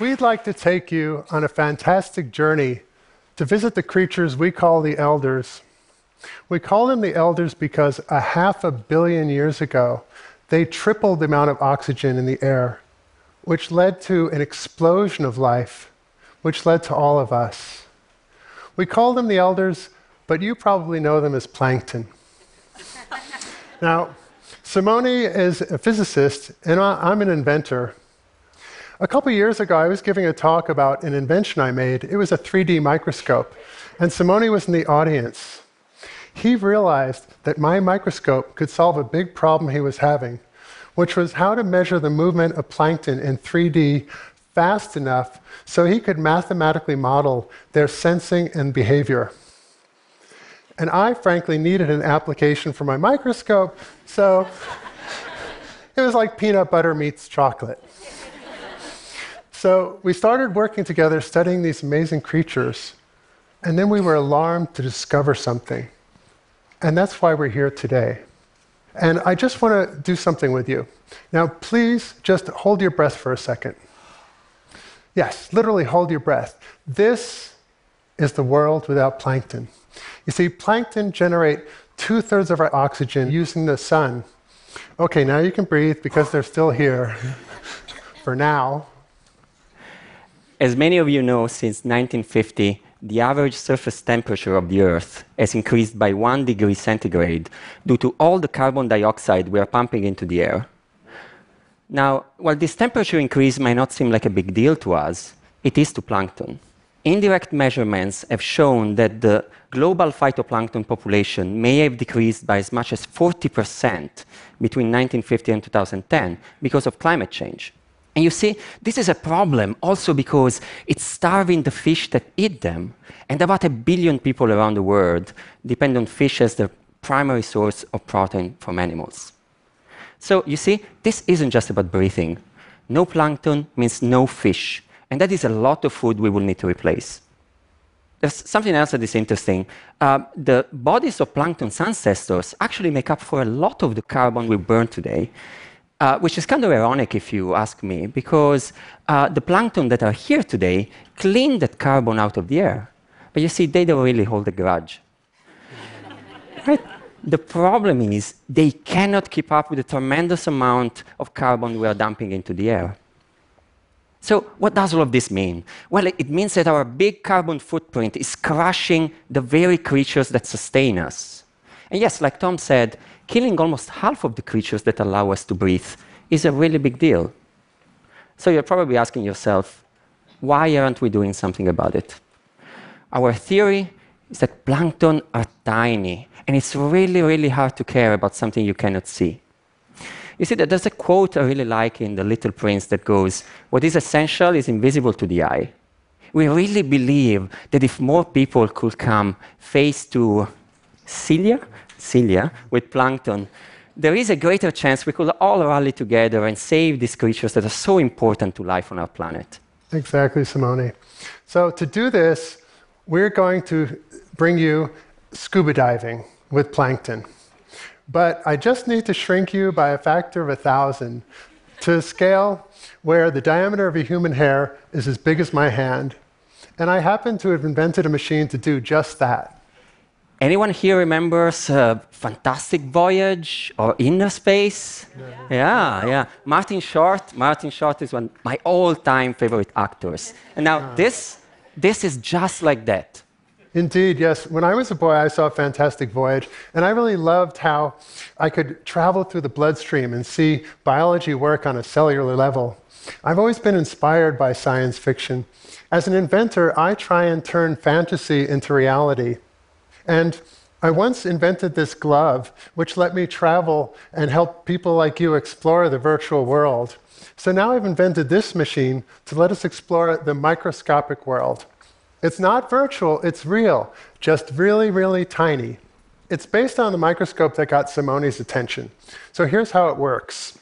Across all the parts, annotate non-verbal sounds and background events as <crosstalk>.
we'd like to take you on a fantastic journey to visit the creatures we call the elders. We call them the elders because a half a billion years ago, they tripled the amount of oxygen in the air, which led to an explosion of life, which led to all of us. We call them the elders, but you probably know them as plankton. <laughs> now, Simone is a physicist, and I'm an inventor. A couple years ago, I was giving a talk about an invention I made. It was a 3D microscope, and Simone was in the audience. He realized that my microscope could solve a big problem he was having, which was how to measure the movement of plankton in 3D fast enough so he could mathematically model their sensing and behavior. And I, frankly, needed an application for my microscope, so <laughs> it was like peanut butter meets chocolate. So we started working together, studying these amazing creatures, and then we were alarmed to discover something. And that's why we're here today. And I just want to do something with you. Now, please just hold your breath for a second. Yes, literally hold your breath. This is the world without plankton. You see, plankton generate two thirds of our oxygen using the sun. Okay, now you can breathe because they're still here <laughs> for now. As many of you know, since 1950, the average surface temperature of the Earth has increased by one degree centigrade due to all the carbon dioxide we are pumping into the air. Now, while this temperature increase may not seem like a big deal to us, it is to plankton. Indirect measurements have shown that the global phytoplankton population may have decreased by as much as 40% between 1950 and 2010 because of climate change. And you see, this is a problem also because it's starving the fish that eat them. And about a billion people around the world depend on fish as their primary source of protein from animals. So you see, this isn't just about breathing. No plankton means no fish. And that is a lot of food we will need to replace. There's something else that is interesting. Uh, the bodies of plankton's ancestors actually make up for a lot of the carbon we burn today. Uh, which is kind of ironic if you ask me, because uh, the plankton that are here today clean that carbon out of the air. But you see, they don't really hold a grudge. <laughs> right? The problem is they cannot keep up with the tremendous amount of carbon we are dumping into the air. So, what does all of this mean? Well, it means that our big carbon footprint is crushing the very creatures that sustain us. And yes, like Tom said, killing almost half of the creatures that allow us to breathe is a really big deal. So you're probably asking yourself, why aren't we doing something about it? Our theory is that plankton are tiny, and it's really, really hard to care about something you cannot see. You see, there's a quote I really like in The Little Prince that goes, What is essential is invisible to the eye. We really believe that if more people could come face to cilia, cilia with plankton, there is a greater chance we could all rally together and save these creatures that are so important to life on our planet. Exactly, Simone. So, to do this, we're going to bring you scuba diving with plankton. But I just need to shrink you by a factor of a thousand to a scale where the diameter of a human hair is as big as my hand. And I happen to have invented a machine to do just that. Anyone here remembers uh, Fantastic Voyage or Innerspace? Yeah. yeah, yeah. Martin Short. Martin Short is one of my all-time favorite actors. And now this, this is just like that. Indeed, yes. When I was a boy, I saw Fantastic Voyage, and I really loved how I could travel through the bloodstream and see biology work on a cellular level. I've always been inspired by science fiction. As an inventor, I try and turn fantasy into reality. And I once invented this glove, which let me travel and help people like you explore the virtual world. So now I've invented this machine to let us explore the microscopic world. It's not virtual, it's real, just really, really tiny. It's based on the microscope that got Simone's attention. So here's how it works.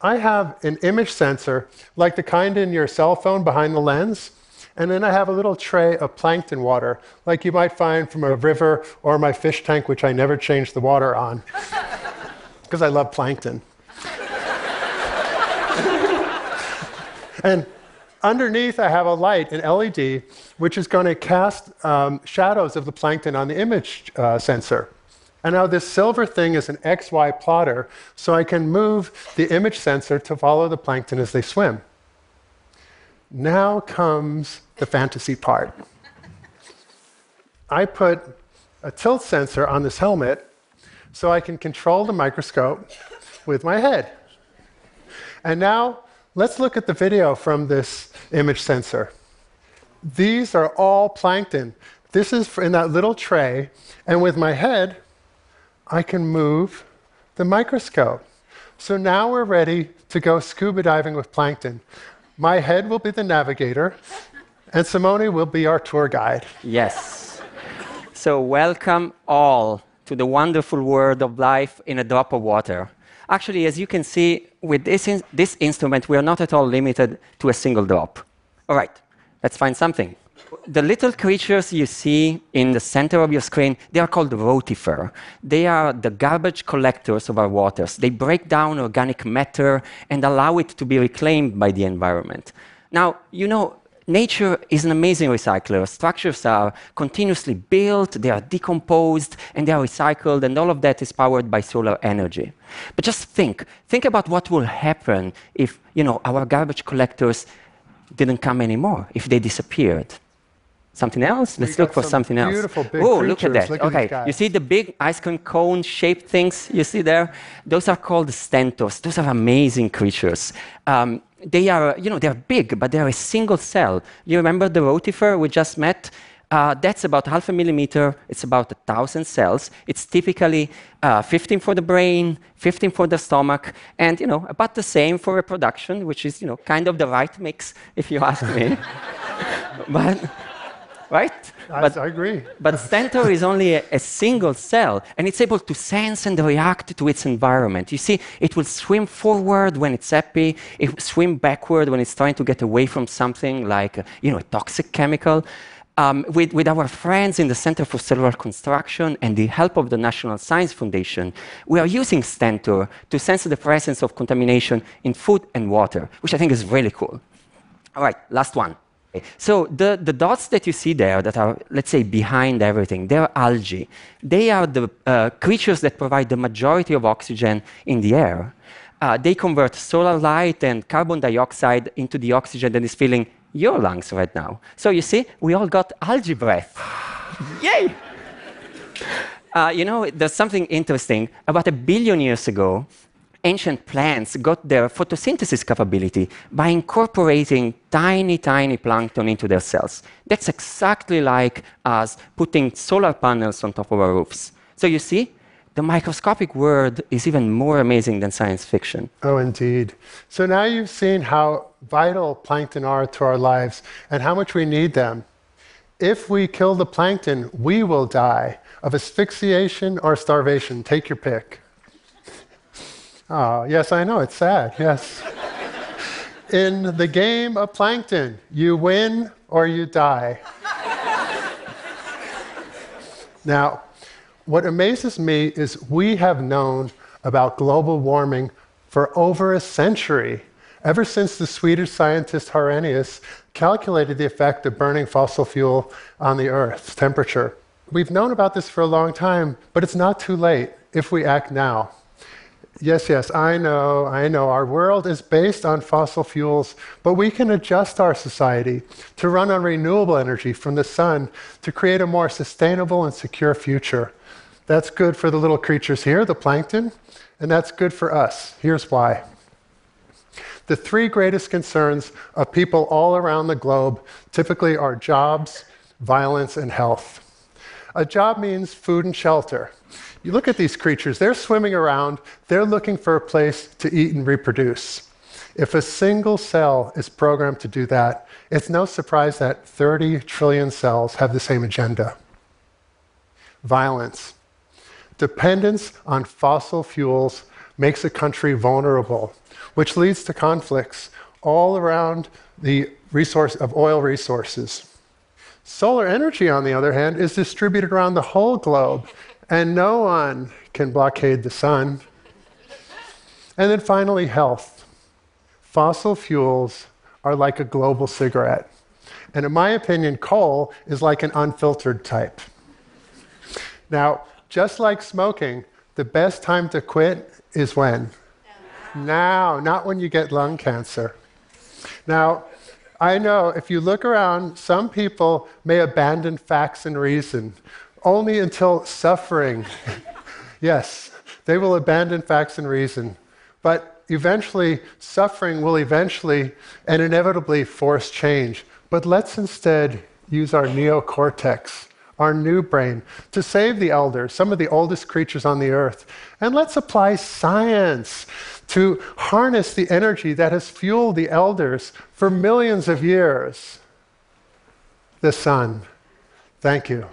I have an image sensor, like the kind in your cell phone behind the lens, and then I have a little tray of plankton water, like you might find from a river or my fish tank, which I never change the water on, <laughs> because I love plankton. <laughs> and Underneath, I have a light, an LED, which is going to cast um, shadows of the plankton on the image uh, sensor. And now this silver thing is an XY plotter, so I can move the image sensor to follow the plankton as they swim. Now comes the fantasy part. I put a tilt sensor on this helmet so I can control the microscope with my head. And now let's look at the video from this image sensor. These are all plankton. This is in that little tray, and with my head, I can move the microscope. So now we're ready to go scuba diving with plankton. My head will be the navigator, and Simone will be our tour guide. Yes. So, welcome all to the wonderful world of life in a drop of water. Actually, as you can see, with this, in this instrument, we are not at all limited to a single drop. All right, let's find something. The little creatures you see in the center of your screen, they are called rotifer. They are the garbage collectors of our waters. They break down organic matter and allow it to be reclaimed by the environment. Now, you know, nature is an amazing recycler. Structures are continuously built, they are decomposed, and they are recycled, and all of that is powered by solar energy. But just think, think about what will happen if, you know, our garbage collectors didn't come anymore, if they disappeared. Something else? Let's look for some something else. beautiful big oh, look at that. Look at okay, you see the big ice cream cone shaped things you see there? Those are called stentors. Those are amazing creatures. Um, they are, you know, they're big, but they're a single cell. You remember the rotifer we just met? Uh, that's about half a millimeter. It's about a thousand cells. It's typically uh, 15 for the brain, 15 for the stomach, and you know about the same for reproduction, which is you know kind of the right mix, if you ask me. <laughs> but right? I, but I agree. but Stentor is only a, a single cell, and it's able to sense and react to its environment. You see, it will swim forward when it's happy, it will swim backward when it's trying to get away from something like, you know, a toxic chemical. Um, with, with our friends in the Center for Cellular Construction and the help of the National Science Foundation, we are using Stentor to sense the presence of contamination in food and water, which I think is really cool. All right, last one. So the, the dots that you see there that are, let's say, behind everything, they're algae. They are the uh, creatures that provide the majority of oxygen in the air. Uh, they convert solar light and carbon dioxide into the oxygen that is filling your lungs right now. So you see, we all got algae breath. <laughs> Yay! Uh, you know, there's something interesting. About a billion years ago, ancient plants got their photosynthesis capability by incorporating tiny, tiny plankton into their cells. That's exactly like us putting solar panels on top of our roofs. So you see, the microscopic world is even more amazing than science fiction. Oh, indeed. So now you've seen how vital plankton are to our lives and how much we need them. If we kill the plankton, we will die of asphyxiation or starvation. Take your pick. Oh, yes, I know, it's sad, yes. In the game of plankton, you win or you die. now, what amazes me is we have known about global warming for over a century, ever since the Swedish scientist Arrhenius calculated the effect of burning fossil fuel on the Earth's temperature. We've known about this for a long time, but it's not too late if we act now. Yes, yes, I know, I know. Our world is based on fossil fuels, but we can adjust our society to run on renewable energy from the sun to create a more sustainable and secure future. That's good for the little creatures here, the plankton, and that's good for us. Here's why. The three greatest concerns of people all around the globe typically are jobs, violence, and health. A job means food and shelter. You look at these creatures, they're swimming around, they're looking for a place to eat and reproduce. If a single cell is programmed to do that, it's no surprise that 30 trillion cells have the same agenda. Violence. Dependence on fossil fuels makes a country vulnerable, which leads to conflicts all around the resource of oil resources. Solar energy, on the other hand, is distributed around the whole globe and no one can blockade the sun. And then finally, health. Fossil fuels are like a global cigarette. And in my opinion, coal is like an unfiltered type. Now, just like smoking, the best time to quit is when? Now, not when you get lung cancer. Now, I know if you look around, some people may abandon facts and reason only until suffering. <laughs> yes, they will abandon facts and reason. But eventually, suffering will eventually and inevitably force change. But let's instead use our neocortex, our new brain, to save the elders, some of the oldest creatures on the earth. And let's apply science to harness the energy that has fueled the elders for millions of years the sun. Thank you.